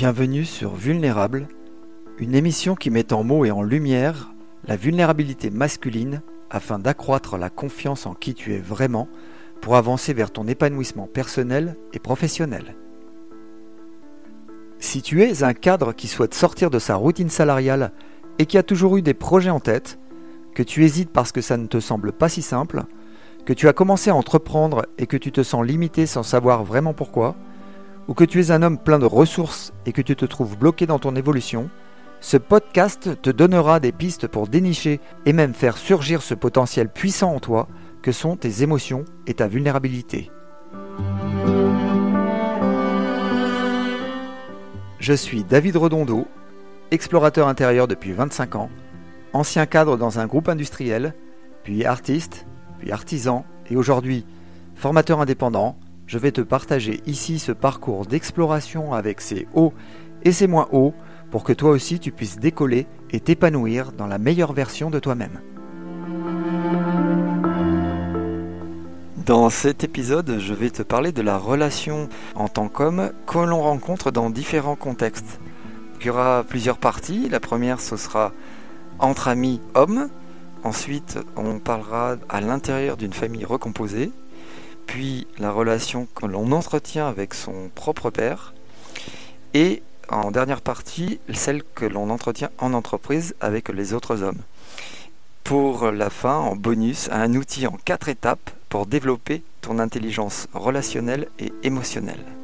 Bienvenue sur Vulnérable, une émission qui met en mots et en lumière la vulnérabilité masculine afin d'accroître la confiance en qui tu es vraiment pour avancer vers ton épanouissement personnel et professionnel. Si tu es un cadre qui souhaite sortir de sa routine salariale et qui a toujours eu des projets en tête, que tu hésites parce que ça ne te semble pas si simple, que tu as commencé à entreprendre et que tu te sens limité sans savoir vraiment pourquoi, ou que tu es un homme plein de ressources et que tu te trouves bloqué dans ton évolution, ce podcast te donnera des pistes pour dénicher et même faire surgir ce potentiel puissant en toi que sont tes émotions et ta vulnérabilité. Je suis David Redondo, explorateur intérieur depuis 25 ans, ancien cadre dans un groupe industriel, puis artiste, puis artisan et aujourd'hui formateur indépendant je vais te partager ici ce parcours d'exploration avec ses hauts et ses moins hauts pour que toi aussi tu puisses décoller et t'épanouir dans la meilleure version de toi-même. Dans cet épisode, je vais te parler de la relation en tant qu'homme que l'on rencontre dans différents contextes. Il y aura plusieurs parties. La première, ce sera entre amis hommes. Ensuite, on parlera à l'intérieur d'une famille recomposée puis la relation que l'on entretient avec son propre père, et en dernière partie, celle que l'on entretient en entreprise avec les autres hommes. Pour la fin, en bonus, un outil en quatre étapes pour développer ton intelligence relationnelle et émotionnelle.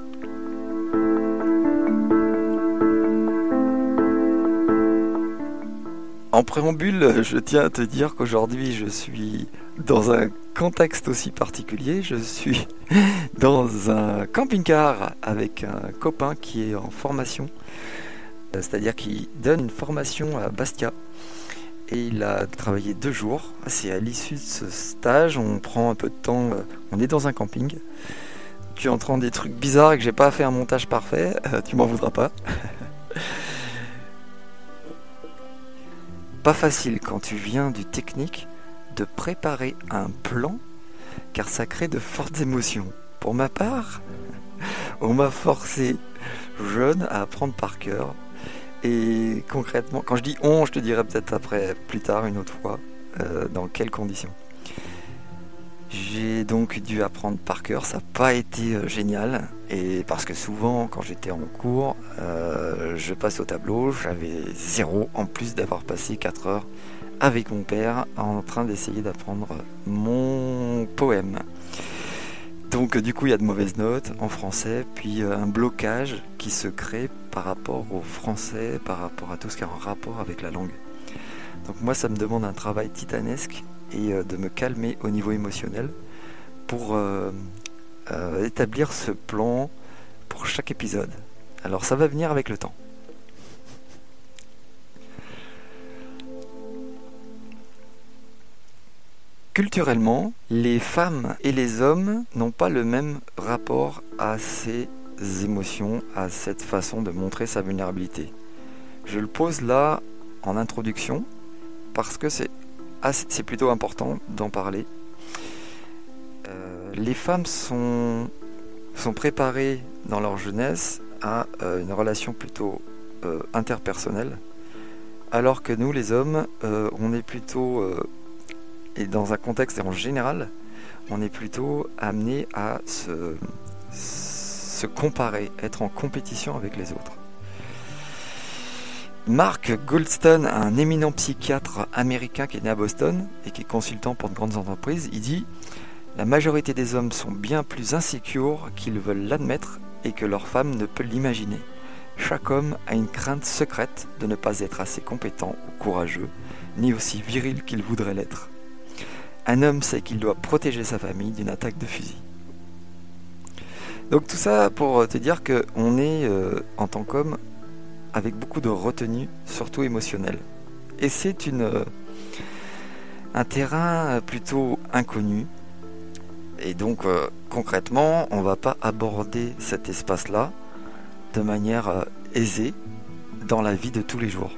En préambule, je tiens à te dire qu'aujourd'hui je suis dans un contexte aussi particulier. Je suis dans un camping-car avec un copain qui est en formation, euh, c'est-à-dire qui donne une formation à Bastia. Et il a travaillé deux jours. C'est à l'issue de ce stage, on prend un peu de temps, euh, on est dans un camping. Tu entends des trucs bizarres et que j'ai pas fait un montage parfait, euh, tu m'en voudras pas. pas facile quand tu viens du technique de préparer un plan car ça crée de fortes émotions. Pour ma part, on m'a forcé jeune à apprendre par cœur. Et concrètement, quand je dis on, je te dirai peut-être après, plus tard, une autre fois, euh, dans quelles conditions. J'ai donc dû apprendre par cœur, ça n'a pas été euh, génial. Et parce que souvent, quand j'étais en cours, euh, je passe au tableau, j'avais zéro en plus d'avoir passé 4 heures avec mon père en train d'essayer d'apprendre mon poème. Donc du coup il y a de mauvaises notes en français, puis euh, un blocage qui se crée par rapport au français, par rapport à tout ce qui a un rapport avec la langue. Donc moi ça me demande un travail titanesque euh, de me calmer au niveau émotionnel pour euh, établir ce plan pour chaque épisode. Alors ça va venir avec le temps. Culturellement, les femmes et les hommes n'ont pas le même rapport à ces émotions, à cette façon de montrer sa vulnérabilité. Je le pose là en introduction parce que c'est plutôt important d'en parler. Euh, les femmes sont, préparées dans leur jeunesse à euh, une relation plutôt euh, interpersonnelle, alors que nous, les hommes, on est plutôt et dans un contexte en général, on est plutôt amené à se comparer, être en compétition avec les autres. Mark Goldstone, un éminent psychiatre américain qui est né à Boston et qui est consultant pour de grandes entreprises, il dit La majorité des hommes sont bien plus insécures qu'ils veulent l'admettre et que leur femme ne peut l'imaginer. Chaque homme a une crainte secrète de ne pas être assez compétent ou courageux, ni aussi viril qu'il voudrait l'être. Un homme sait qu'il doit protéger sa famille d'une attaque de fusil. Donc tout ça pour te dire qu'on est euh, en tant qu'homme avec beaucoup de retenue, surtout émotionnelle. Et c'est une euh, un terrain plutôt inconnu. Et donc euh, concrètement, on va pas aborder cet espace-là de manière aisée dans la vie de tous les jours.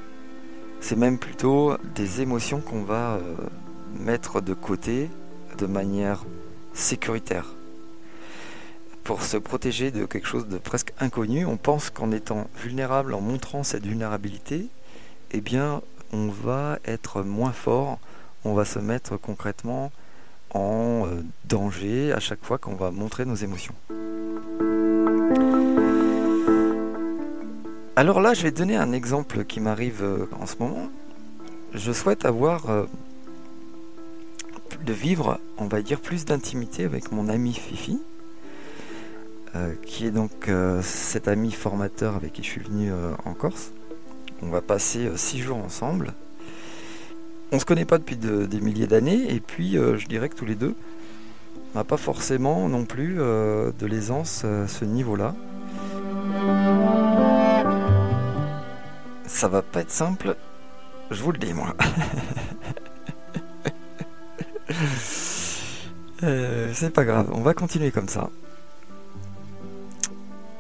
C'est même plutôt des émotions qu'on va mettre de côté de manière sécuritaire. pour se protéger de quelque chose de presque inconnu, on pense qu'en étant vulnérable, en montrant cette vulnérabilité, eh bien, on va être moins fort, on va se mettre concrètement en euh, danger à chaque fois qu'on va montrer nos émotions. Alors là, je vais donner un exemple qui m'arrive euh, en ce moment. Je souhaite avoir euh, de vivre, on va dire, plus d'intimité avec mon ami Fifi, qui est donc cet ami formateur avec qui je suis venu en Corse. On va passer six jours ensemble on se connaît pas depuis des milliers d'années, et puis euh, je dirais que tous les deux, on n'a pas forcément non plus euh, de l'aisance à ce niveau-là. Ça va pas être simple, je vous le dis moi. Euh, c'est pas grave, on va continuer comme ça.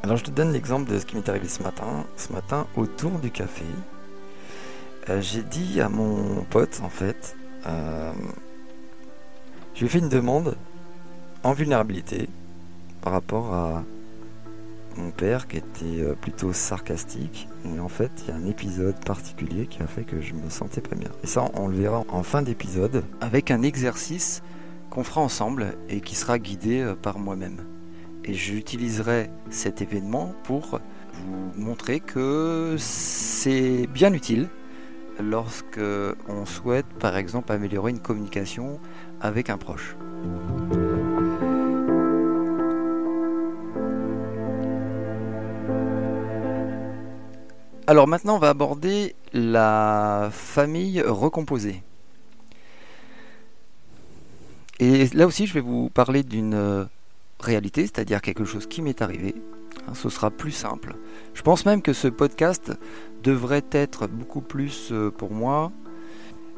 Alors je te donne l'exemple de ce qui m'est arrivé ce matin. Ce matin, autour du café, euh, j'ai dit à mon pote, en fait, euh, je lui ai fait une demande en vulnérabilité par rapport à mon père qui était euh, plutôt sarcastique. Et en fait, il y a un épisode particulier qui a fait que je me sentais pas bien. Et ça, on le verra en fin d'épisode avec un exercice qu'on fera ensemble et qui sera guidé par moi-même. Et j'utiliserai cet événement pour vous montrer que c'est bien utile lorsque on souhaite par exemple améliorer une communication avec un proche. Alors maintenant on va aborder la famille recomposée. Et là aussi je vais vous parler d'une réalité, c'est-à-dire quelque chose qui m'est arrivé. Hein, ce sera plus simple. Je pense même que ce podcast devrait être beaucoup plus euh, pour moi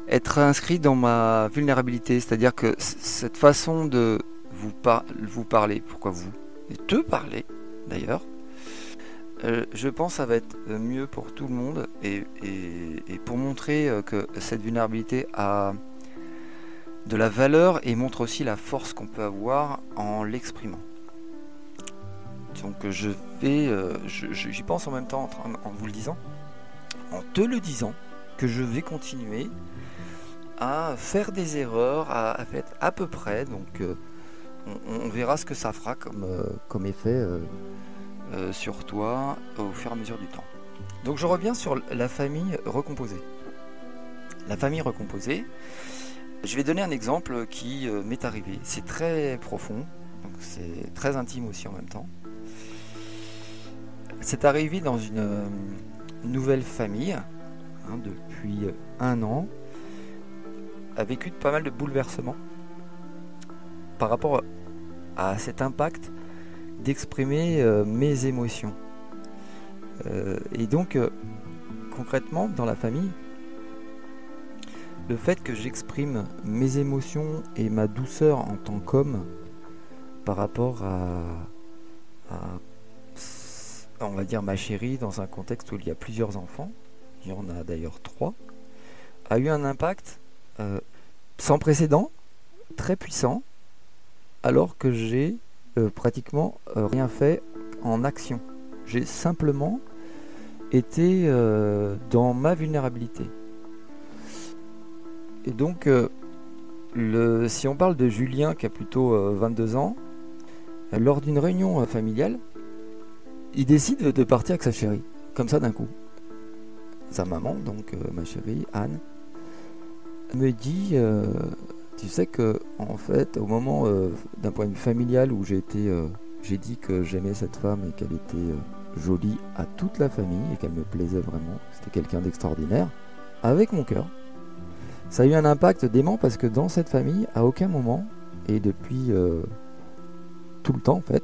être inscrit dans ma vulnérabilité, c'est-à-dire que cette façon de vous, parler, pourquoi vous Et te parler d'ailleurs, euh, je pense que ça va être mieux pour tout le monde et, et pour montrer euh, que cette vulnérabilité a de la valeur et montre aussi la force qu'on peut avoir en l'exprimant. Donc je vais, j'y pense en même temps en vous le disant en te le disant que je vais continuer à faire des erreurs, à, faire à peu près. Donc euh, on, verra ce que ça fera comme, euh, comme effet euh, sur toi au fur et à mesure du temps. Donc je reviens sur la famille recomposée. La famille recomposée, je vais donner un exemple qui m'est arrivé. C'est très profond, c'est très intime aussi en même temps. C'est arrivé dans une nouvelle famille hein, depuis un an, a vécu pas mal de bouleversements par rapport à cet impact d'exprimer euh, mes émotions. Euh, et donc, euh, concrètement, dans la famille, le fait que j'exprime mes émotions et ma douceur en tant qu'homme par rapport à, on va dire ma chérie, dans un contexte où il y a plusieurs enfants, il y en a d'ailleurs trois, a eu un impact euh, sans précédent, très puissant, alors que j'ai euh, pratiquement euh, rien fait en action. J'ai simplement été dans ma vulnérabilité. Et donc, le, si on parle de Julien qui a plutôt 22 ans, lors d'une réunion familiale, il décide de partir avec sa chérie, comme ça d'un coup. Sa maman, donc euh, ma chérie, Anne, me dit euh, Tu sais que, en fait, au moment euh, d'un point de vue familial où j'ai été. j'ai dit que j'aimais cette femme et qu'elle était jolie à toute la famille et qu'elle me plaisait vraiment. C'était quelqu'un d'extraordinaire. Avec mon cœur. Ça a eu un impact dément parce que dans cette famille, à aucun moment, et depuis tout le temps en fait,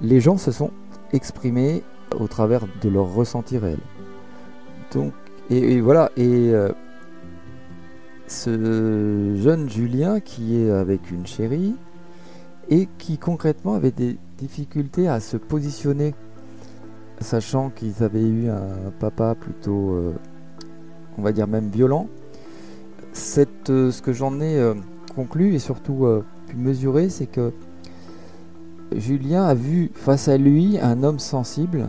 les gens se sont exprimer au travers de leur ressenti réel. Donc, et, voilà, et euh, ce jeune Julien qui est avec une chérie et qui concrètement avait des difficultés à se positionner, sachant qu'ils avaient eu un papa plutôt, euh, on va dire même violent. Euh, ce que j'en ai conclu et surtout pu mesurer, c'est que Julien a vu face à lui un homme sensible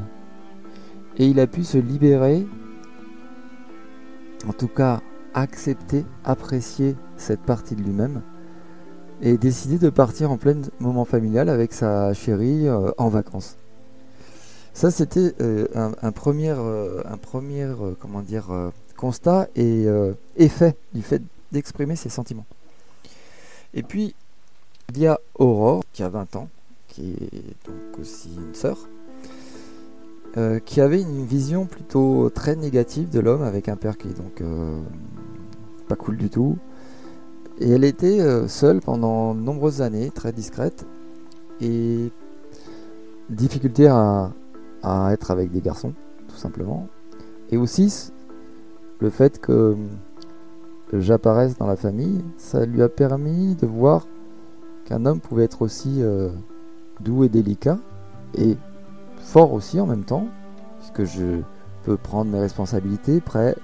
et il a pu se libérer, en tout cas accepter, apprécier cette partie de lui-même et décider de partir en plein moment familial avec sa chérie euh, en vacances. Ça, c'était euh, un, premier, euh, un premier comment dire, constat et effet du fait d'exprimer ses sentiments. Et puis, il y a Aurore, qui a 20 ans, qui est donc aussi une sœur, euh, qui avait une vision plutôt très négative de l'homme avec un père qui est donc euh, pas cool du tout. Et elle était euh, seule pendant de nombreuses années, très discrète, et difficulté à, être avec des garçons, tout simplement. Et aussi le fait que j'apparaisse dans la famille, ça lui a permis de voir qu'un homme pouvait être aussi doux et délicat, et fort aussi en même temps, puisque je peux prendre mes responsabilités. Prêt.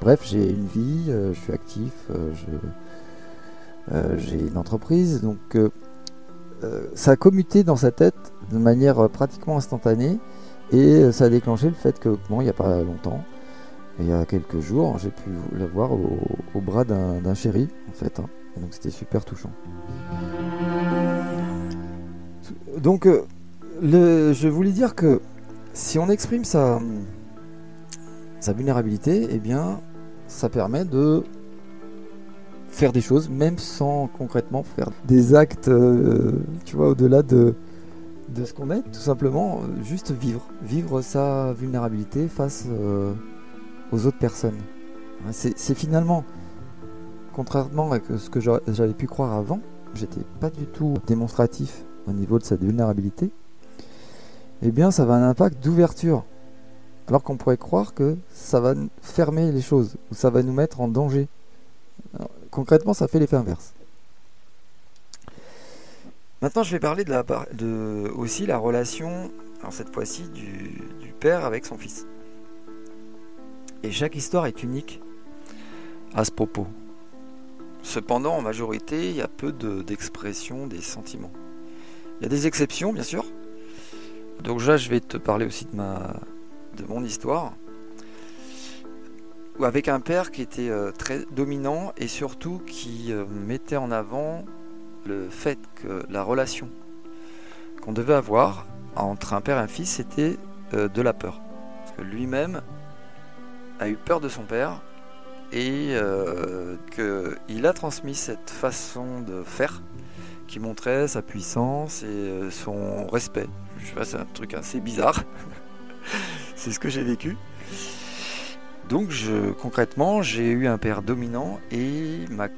Bref, j'ai une vie, euh, je suis actif, euh, euh, j'ai une entreprise, donc ça a commuté dans sa tête de manière pratiquement instantanée et ça a déclenché le fait que, bon, il n'y a pas longtemps, il y a quelques jours, j'ai pu la voir au, bras d'un chéri, en fait. Hein. donc c'était super touchant. Donc, je voulais dire que si on exprime sa, vulnérabilité, eh bien, ça permet de faire des choses, même sans concrètement faire des actes, euh, tu vois, au-delà de, ce qu'on est, tout simplement, juste vivre. Vivre sa vulnérabilité face euh, aux autres personnes. C'est finalement, contrairement à ce que j'avais pu croire avant, j'étais pas du tout démonstratif au niveau de cette vulnérabilité eh bien ça va un impact d'ouverture. Alors qu'on pourrait croire que ça va fermer les choses, ou ça va nous mettre en danger. concrètement, ça fait l'effet inverse. Maintenant, je vais parler de, la, de aussi la relation, alors cette fois-ci, du, père avec son fils. Et chaque histoire est unique à ce propos. Cependant, en majorité, il y a peu d'expression des sentiments. Il y a des exceptions, bien sûr, donc là, je vais te parler aussi de, ma, de mon histoire. Avec un père qui était euh, très dominant et surtout qui euh, mettait en avant le fait que la relation qu'on devait avoir entre un père et un fils, c'était euh, de la peur. Parce que lui-même a eu peur de son père et qu'il a transmis cette façon de faire qui montrait sa puissance et son respect je sais c'est un truc assez bizarre. c'est ce que j'ai vécu. Donc concrètement, j'ai eu un père dominant et ma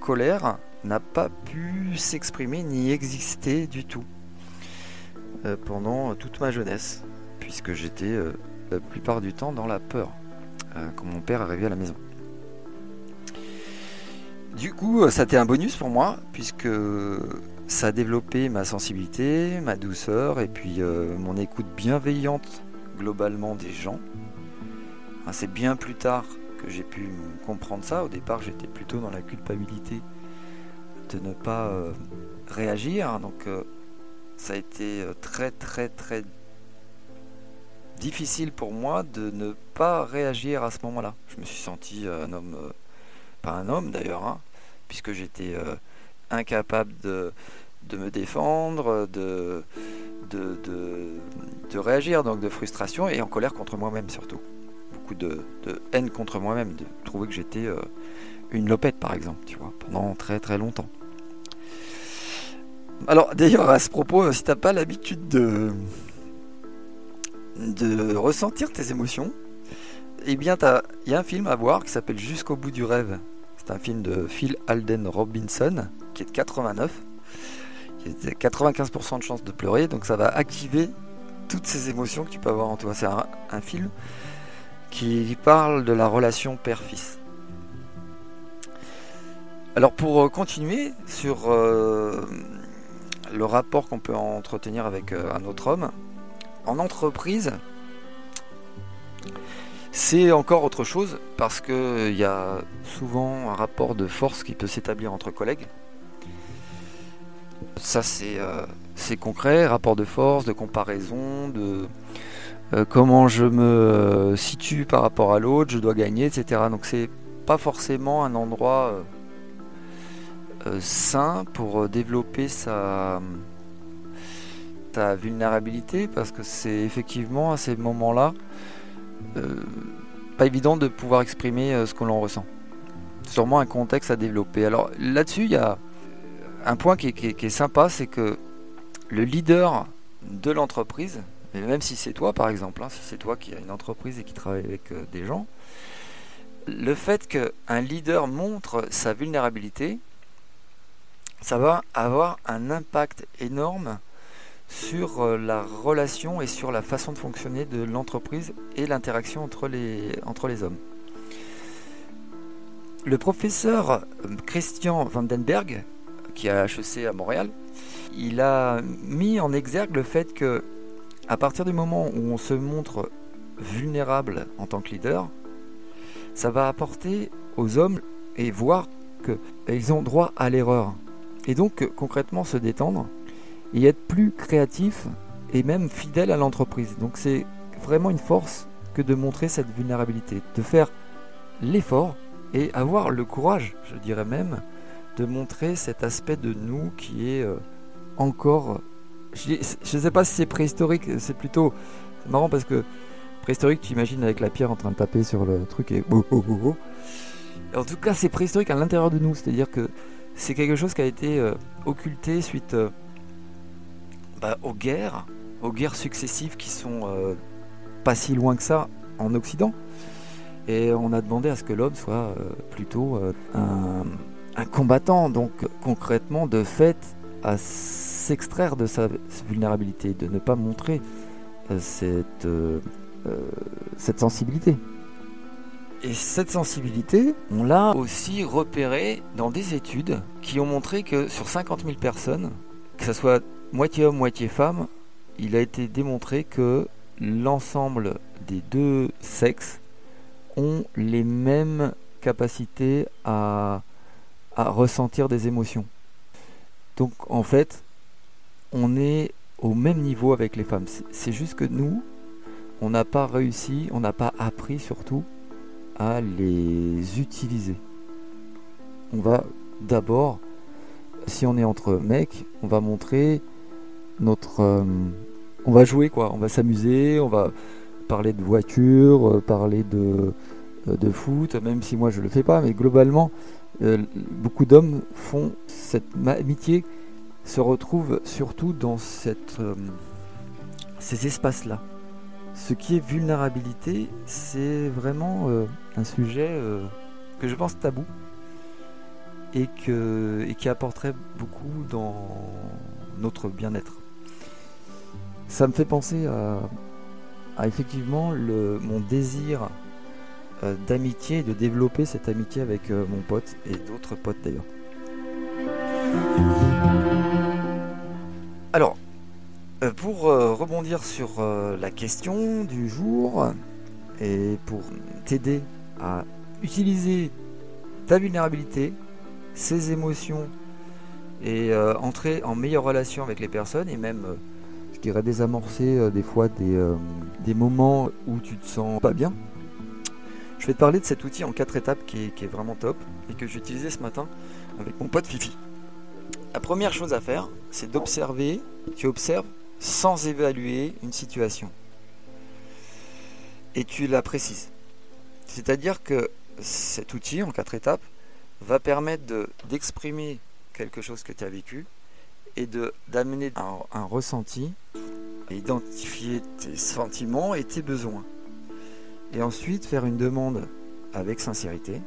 colère n'a pas pu s'exprimer ni exister du tout euh, pendant toute ma jeunesse, puisque j'étais euh, la plupart du temps dans la peur euh, quand mon père arrivait à la maison. Du coup, ça a été un bonus pour moi, puisque ça a développé ma sensibilité, ma douceur et puis euh, mon écoute bienveillante globalement des gens. C'est bien plus tard que j'ai pu comprendre ça. Au départ, j'étais plutôt dans la culpabilité de ne pas euh, réagir. Donc, euh, ça a été très, très, très difficile pour moi de ne pas réagir à ce moment-là. Je me suis senti un homme, pas un homme d'ailleurs, hein, puisque j'étais incapable de, de me défendre, de, de, de, réagir, donc de frustration et en colère contre moi-même surtout. Beaucoup de, haine contre moi-même, de trouver que j'étais euh, une lopette par exemple, tu vois, pendant très très longtemps. Alors d'ailleurs à ce propos, si t'as pas l'habitude de, de ressentir tes émotions, eh bien il y a un film à voir qui s'appelle Jusqu'au bout du rêve. C'est un film de Phil Alden Robinson qui est de 89. Il y a 95% de chances de pleurer, donc ça va activer toutes ces émotions que tu peux avoir en toi. C'est un, film qui parle de la relation père-fils. Alors pour euh, continuer sur euh, le rapport qu'on peut entretenir avec euh, un autre homme, en entreprise, c'est encore autre chose parce qu'il y a souvent un rapport de force qui peut s'établir entre collègues ça c'est euh, concret, rapport de force, de comparaison, de euh, comment je me euh, situe par rapport à l'autre, je dois gagner, etc. Donc c'est pas forcément un endroit sain pour développer sa, sa vulnérabilité parce que c'est effectivement à ces moments-là pas évident de pouvoir exprimer ce que l'on ressent. Sûrement un contexte à développer. Alors là-dessus, il y a un point qui est, sympa, c'est que le leader de l'entreprise, même si c'est toi par exemple, hein, si c'est toi qui as une entreprise et qui travaille avec euh, des gens, le fait qu'un leader montre sa vulnérabilité, ça va avoir un impact énorme sur euh, la relation et sur la façon de fonctionner de l'entreprise et l'interaction entre les, hommes. Le professeur Christian Vandenberg, qui a HEC à Montréal, il a mis en exergue le fait que à partir du moment où on se montre vulnérable en tant que leader, ça va apporter aux hommes et voir qu'ils ont droit à l'erreur. Et donc concrètement se détendre et être plus créatif et même fidèle à l'entreprise. Donc c'est vraiment une force que de montrer cette vulnérabilité, de faire l'effort et avoir le courage, je dirais même, de montrer cet aspect de nous qui est euh, encore. Je ne sais pas si c'est préhistorique, c'est plutôt marrant parce que préhistorique, tu imagines avec la pierre en train de taper sur le truc et. En tout cas, c'est préhistorique à l'intérieur de nous, c'est-à-dire que c'est quelque chose qui a été euh, occulté suite euh, bah, aux guerres, aux guerres successives qui sont pas si loin que ça en Occident. Et on a demandé à ce que l'homme soit plutôt un un combattant, donc concrètement, de fait, à s'extraire de sa vulnérabilité, de ne pas montrer euh, cette, euh, euh, cette sensibilité. Et cette sensibilité, on l'a aussi repérée dans des études qui ont montré que sur 50 000 personnes, que ce soit moitié homme, moitié femme, il a été démontré que l'ensemble des deux sexes ont les mêmes capacités à à ressentir des émotions. Donc en fait, on est au même niveau avec les femmes. C'est juste que nous, on n'a pas réussi, on n'a pas appris surtout à les utiliser. On va d'abord, si on est entre mecs, on va montrer notre... Euh, on va jouer quoi, on va s'amuser, on va parler de voiture, euh, parler de, euh, de foot, même si moi je le fais pas, mais globalement, beaucoup d'hommes font cette amitié se retrouve surtout dans ces espaces-là. Ce qui est vulnérabilité, c'est vraiment un sujet que je pense tabou et qui apporterait beaucoup dans notre bien-être. Ça me fait penser à, à effectivement mon désir euh, d'amitié et de développer cette amitié avec euh, mon pote et d'autres potes d'ailleurs. Alors, euh, pour rebondir sur la question du jour et pour t'aider à utiliser ta vulnérabilité, ses émotions et entrer en meilleure relation avec les personnes et même, dirais, désamorcer des fois des, des moments où tu te sens pas bien, je vais te parler de cet outil en quatre étapes qui est, vraiment top et que j'ai utilisé ce matin avec mon pote Fifi. La première chose à faire, c'est d'observer, tu observes sans évaluer une situation. Et tu la précises. C'est-à-dire que cet outil en quatre étapes va permettre d'exprimer quelque chose que tu as vécu et d'amener un, ressenti identifier tes sentiments et tes besoins et ensuite faire une demande avec sincérité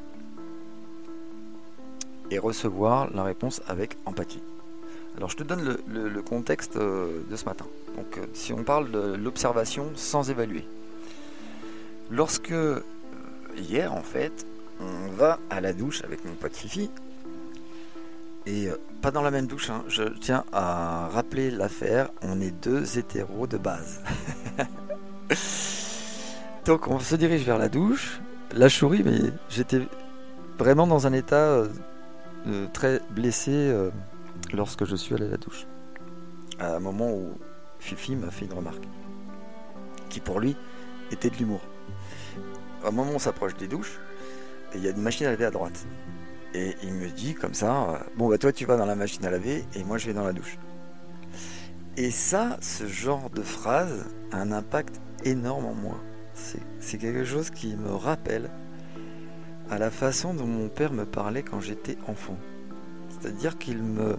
et recevoir la réponse avec empathie. Alors je te donne le, contexte euh, de ce matin. Donc euh, si on parle de l'observation sans évaluer. Lorsque euh, hier en fait on va à la douche avec mon pote Fifi et pas dans la même douche, hein. je tiens à rappeler l'affaire, on est deux hétéros de base. Donc on se dirige vers la douche. La souris, mais j'étais vraiment dans un état euh, très blessé euh, lorsque je suis allé à la douche. à un moment où Fifi m'a fait une remarque, qui pour lui était de l'humour. À un moment où on s'approche des douches, il y a une machine à laver à droite. Et il me dit comme ça, euh, bon bah toi tu vas dans la machine à laver et moi je vais dans la douche. Et ça, ce genre de phrase a un impact énorme en moi. C'est quelque chose qui me rappelle à la façon dont mon père me parlait quand j'étais enfant. C'est-à-dire qu'il me,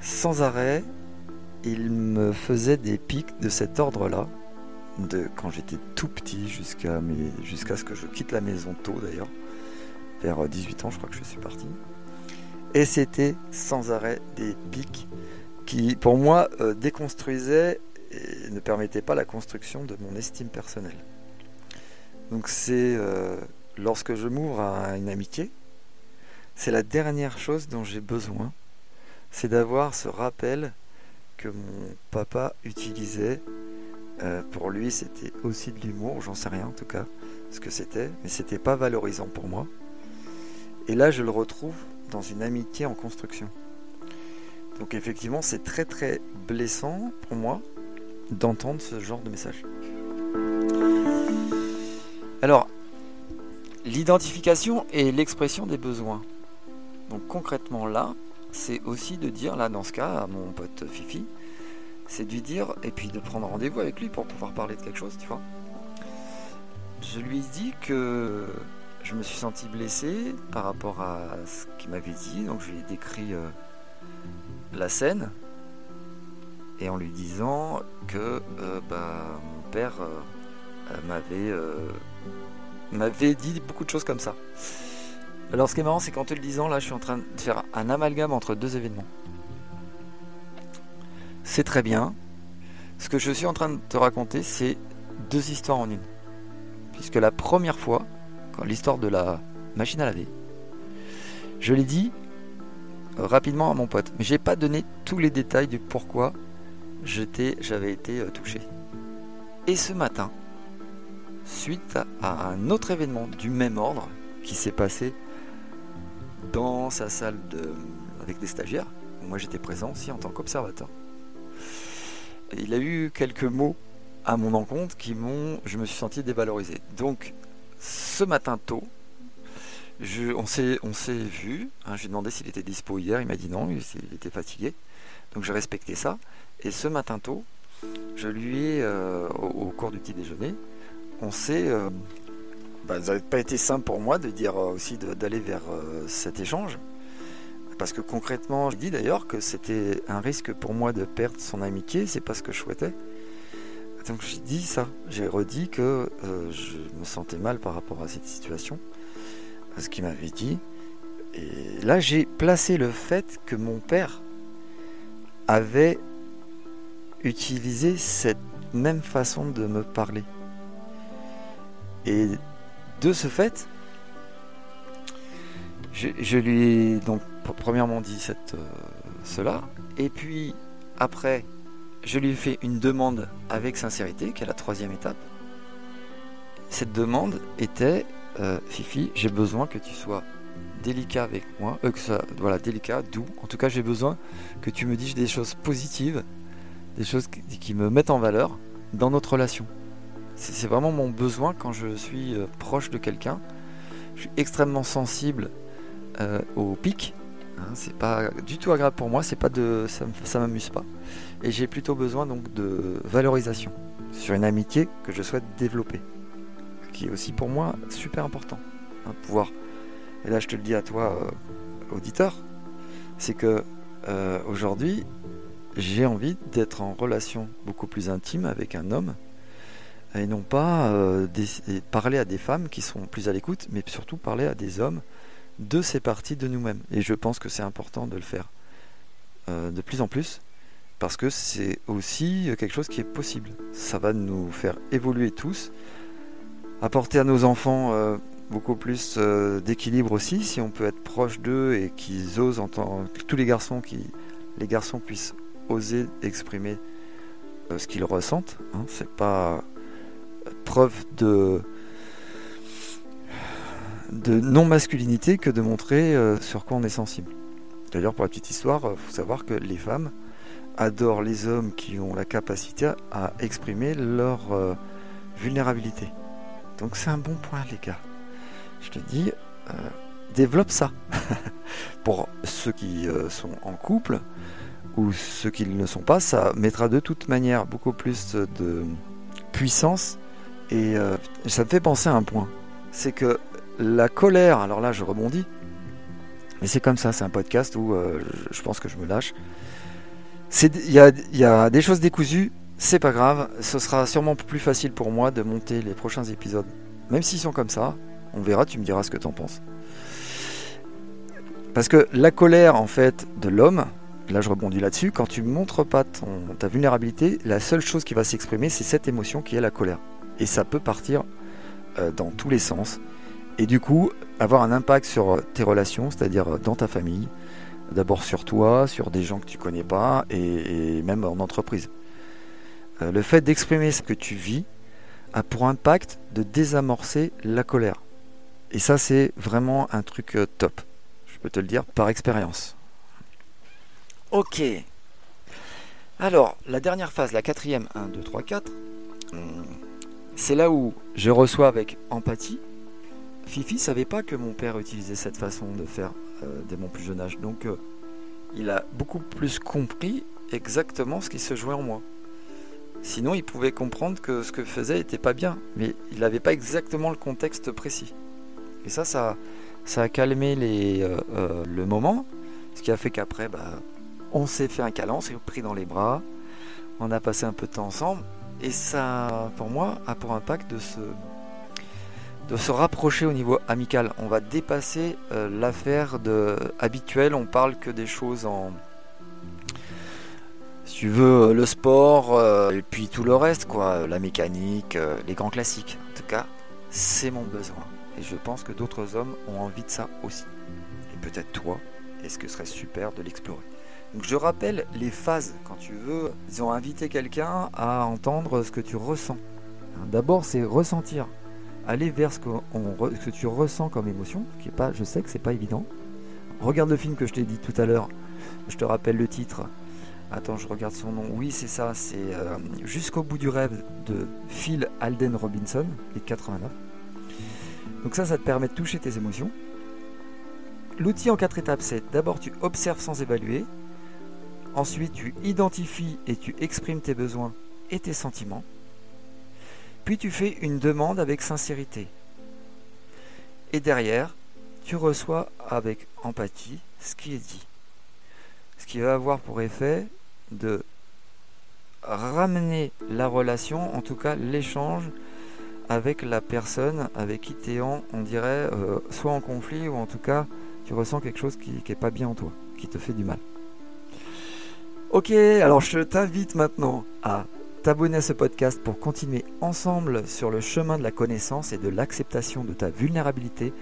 sans arrêt, il me faisait des pics de cet ordre-là, de quand j'étais tout petit jusqu'à jusqu'à ce que je quitte la maison tôt d'ailleurs, vers 18 ans je crois que je suis parti. Et c'était sans arrêt des pics qui, pour moi, euh, déconstruisaient et ne permettaient pas la construction de mon estime personnelle. Donc c'est euh, lorsque je m'ouvre à une amitié, c'est la dernière chose dont j'ai besoin, c'est d'avoir ce rappel que mon papa utilisait. Euh, pour lui, c'était aussi de l'humour, j'en sais rien en tout cas ce que c'était, mais c'était pas valorisant pour moi. Et là, je le retrouve dans une amitié en construction. Donc effectivement, c'est très très blessant pour moi d'entendre ce genre de message. Alors, l'identification et l'expression des besoins. Donc concrètement là, c'est aussi de dire, là dans ce cas, à mon pote Fifi, c'est de lui dire, et puis de prendre rendez-vous avec lui pour pouvoir parler de quelque chose, tu vois. Je lui dit que je me suis senti blessé par rapport à ce qu'il m'avait dit, donc je lui ai décrit euh, la scène, et en lui disant que euh, bah, mon père euh, m'avait dit beaucoup de choses comme ça. Alors ce qui est marrant, c'est qu'en te le disant, là, je suis en train de faire un amalgame entre deux événements. C'est très bien. Ce que je suis en train de te raconter, c'est deux histoires en une. Puisque la première fois, l'histoire de la machine à laver, je l'ai dit rapidement à mon pote, mais j'ai pas donné tous les détails du pourquoi j'avais été euh, touché. Et ce matin, suite à un autre événement du même ordre qui s'est passé dans sa salle avec des stagiaires. Moi j'étais présent aussi en tant qu'observateur. Il a eu quelques mots à mon encontre qui m'ont, je me suis senti dévalorisé. Donc ce matin tôt, je, on s'est vu. Hein, j'ai demandé s'il était dispo hier. Il m'a dit non, il, était fatigué. Donc j'ai respecté ça. Et ce matin tôt, je lui ai, euh, au, cours du petit déjeuner, on s'est euh, bah, ça n'a pas été simple pour moi de dire euh, aussi d'aller vers cet échange. Parce que concrètement, je dis d'ailleurs que c'était un risque pour moi de perdre son amitié, c'est pas ce que je souhaitais. Donc j'ai dit ça, j'ai redit que euh, je me sentais mal par rapport à cette situation, à ce qu'il m'avait dit. Et là, j'ai placé le fait que mon père avait utilisé cette même façon de me parler. Et de ce fait, je, lui ai donc premièrement dit cette, euh, cela, et puis après, je lui ai fait une demande avec sincérité, qui est la troisième étape. Cette demande était euh, Fifi, j'ai besoin que tu sois délicat avec moi, euh, que ça, voilà, délicat, doux. En tout cas, j'ai besoin que tu me dises des choses positives, des choses qui me mettent en valeur dans notre relation. C'est vraiment mon besoin quand je suis euh, proche de quelqu'un. Je suis extrêmement sensible euh, au pic. Hein, c'est pas du tout agréable pour moi. C'est pas de, ça, m'amuse pas. Et j'ai plutôt besoin donc de valorisation sur une amitié que je souhaite développer, qui est aussi pour moi super important. Hein, pouvoir. Et là, je te le dis à toi, euh, auditeur, c'est que aujourd'hui, j'ai envie d'être en relation beaucoup plus intime avec un homme et non pas euh, parler à des femmes qui sont plus à l'écoute, mais surtout parler à des hommes de ces parties de nous-mêmes. Et je pense que c'est important de le faire euh, de plus en plus, parce que c'est aussi quelque chose qui est possible. Ça va nous faire évoluer tous, apporter à nos enfants euh, beaucoup plus d'équilibre aussi, si on peut être proche d'eux et qu'ils osent entendre, tous les garçons qui les garçons puissent oser exprimer ce qu'ils ressentent. Hein. c'est pas preuve de, de non-masculinité que de montrer euh, sur quoi on est sensible. D'ailleurs, pour la petite histoire, il euh, faut savoir que les femmes adore les hommes qui ont la capacité à exprimer leur euh, vulnérabilité. Donc c'est un bon point les gars. Je te dis, développe ça. Pour ceux qui sont en couple ou ceux qui ne sont pas, ça mettra de toute manière beaucoup plus de puissance. Et ça me fait penser à un point. C'est que la colère, alors là je rebondis, mais c'est comme ça, c'est un podcast où je pense que je me lâche. Il y a, des choses décousues, c'est pas grave, ce sera sûrement plus facile pour moi de monter les prochains épisodes. Même s'ils sont comme ça, on verra, tu me diras ce que t'en penses. Parce que la colère en fait de l'homme, là je rebondis là-dessus, quand tu montres pas ta vulnérabilité, la seule chose qui va s'exprimer c'est cette émotion qui est la colère. Et ça peut partir euh, dans tous les sens. Et du coup, avoir un impact sur tes relations, c'est-à-dire dans ta famille, D'abord sur toi, sur des gens que tu connais pas et, même en entreprise. Euh, le fait d'exprimer ce que tu vis a pour impact de désamorcer la colère. Et ça, c'est vraiment un truc euh, top. Je peux te le dire par expérience. Ok. Alors, la dernière phase, la quatrième, 1, 2, 3, 4, c'est là où je reçois avec empathie. Fifi savait pas que mon père utilisait cette façon de faire euh, dès mon plus jeune âge. Donc euh, il a beaucoup plus compris exactement ce qui se jouait en moi. Sinon, il pouvait comprendre que ce que faisait n'était pas bien, mais il n'avait pas exactement le contexte précis. Et ça, ça, ça a calmé les, euh, le moment, ce qui a fait qu'après, bah, on s'est fait un câlin, on s'est pris dans les bras, on a passé un peu de temps ensemble, et ça, pour moi, a pour impact de se, de se rapprocher au niveau amical. On va dépasser euh, l'affaire de habituelle. On parle que des choses en, si tu veux, euh, le sport euh, et puis tout le reste, quoi, la mécanique, les grands classiques. En tout cas, c'est mon besoin. Et je pense que d'autres hommes ont envie de ça aussi. Et peut-être toi, est-ce que ce serait super de l'explorer? Donc je rappelle les phases quand tu veux. Ils ont invité quelqu'un à entendre ce que tu ressens. D'abord, c'est ressentir aller vers ce que, tu ressens comme émotion, qui est pas, je sais que c'est pas évident. Regarde le film que je t'ai dit tout à l'heure. Je te rappelle le titre. Attends, je regarde son nom. Oui, c'est ça. C'est euh, Jusqu'au bout du rêve de Phil Alden Robinson, les 89. Donc ça, ça te permet de toucher tes émotions. L'outil en quatre étapes, c'est d'abord tu observes sans évaluer. Ensuite, tu identifies et tu exprimes tes besoins et tes sentiments. Puis tu fais une demande avec sincérité. Et derrière, tu reçois avec empathie ce qui est dit. Ce qui va avoir pour effet de ramener la relation, en tout cas l'échange avec la personne avec qui tu es en, on dirait, euh, soit en conflit ou en tout cas tu ressens quelque chose qui n'est pas bien en toi, qui te fait du mal. Ok, alors je t'invite maintenant à t'abonner à ce podcast pour continuer ensemble sur le chemin de la connaissance et de l'acceptation de ta vulnérabilité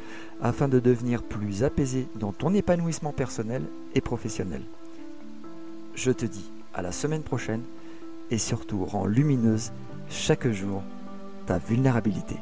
afin de devenir plus apaisé dans ton épanouissement personnel et professionnel. Je te dis à la semaine prochaine et surtout rends lumineuse chaque jour ta vulnérabilité.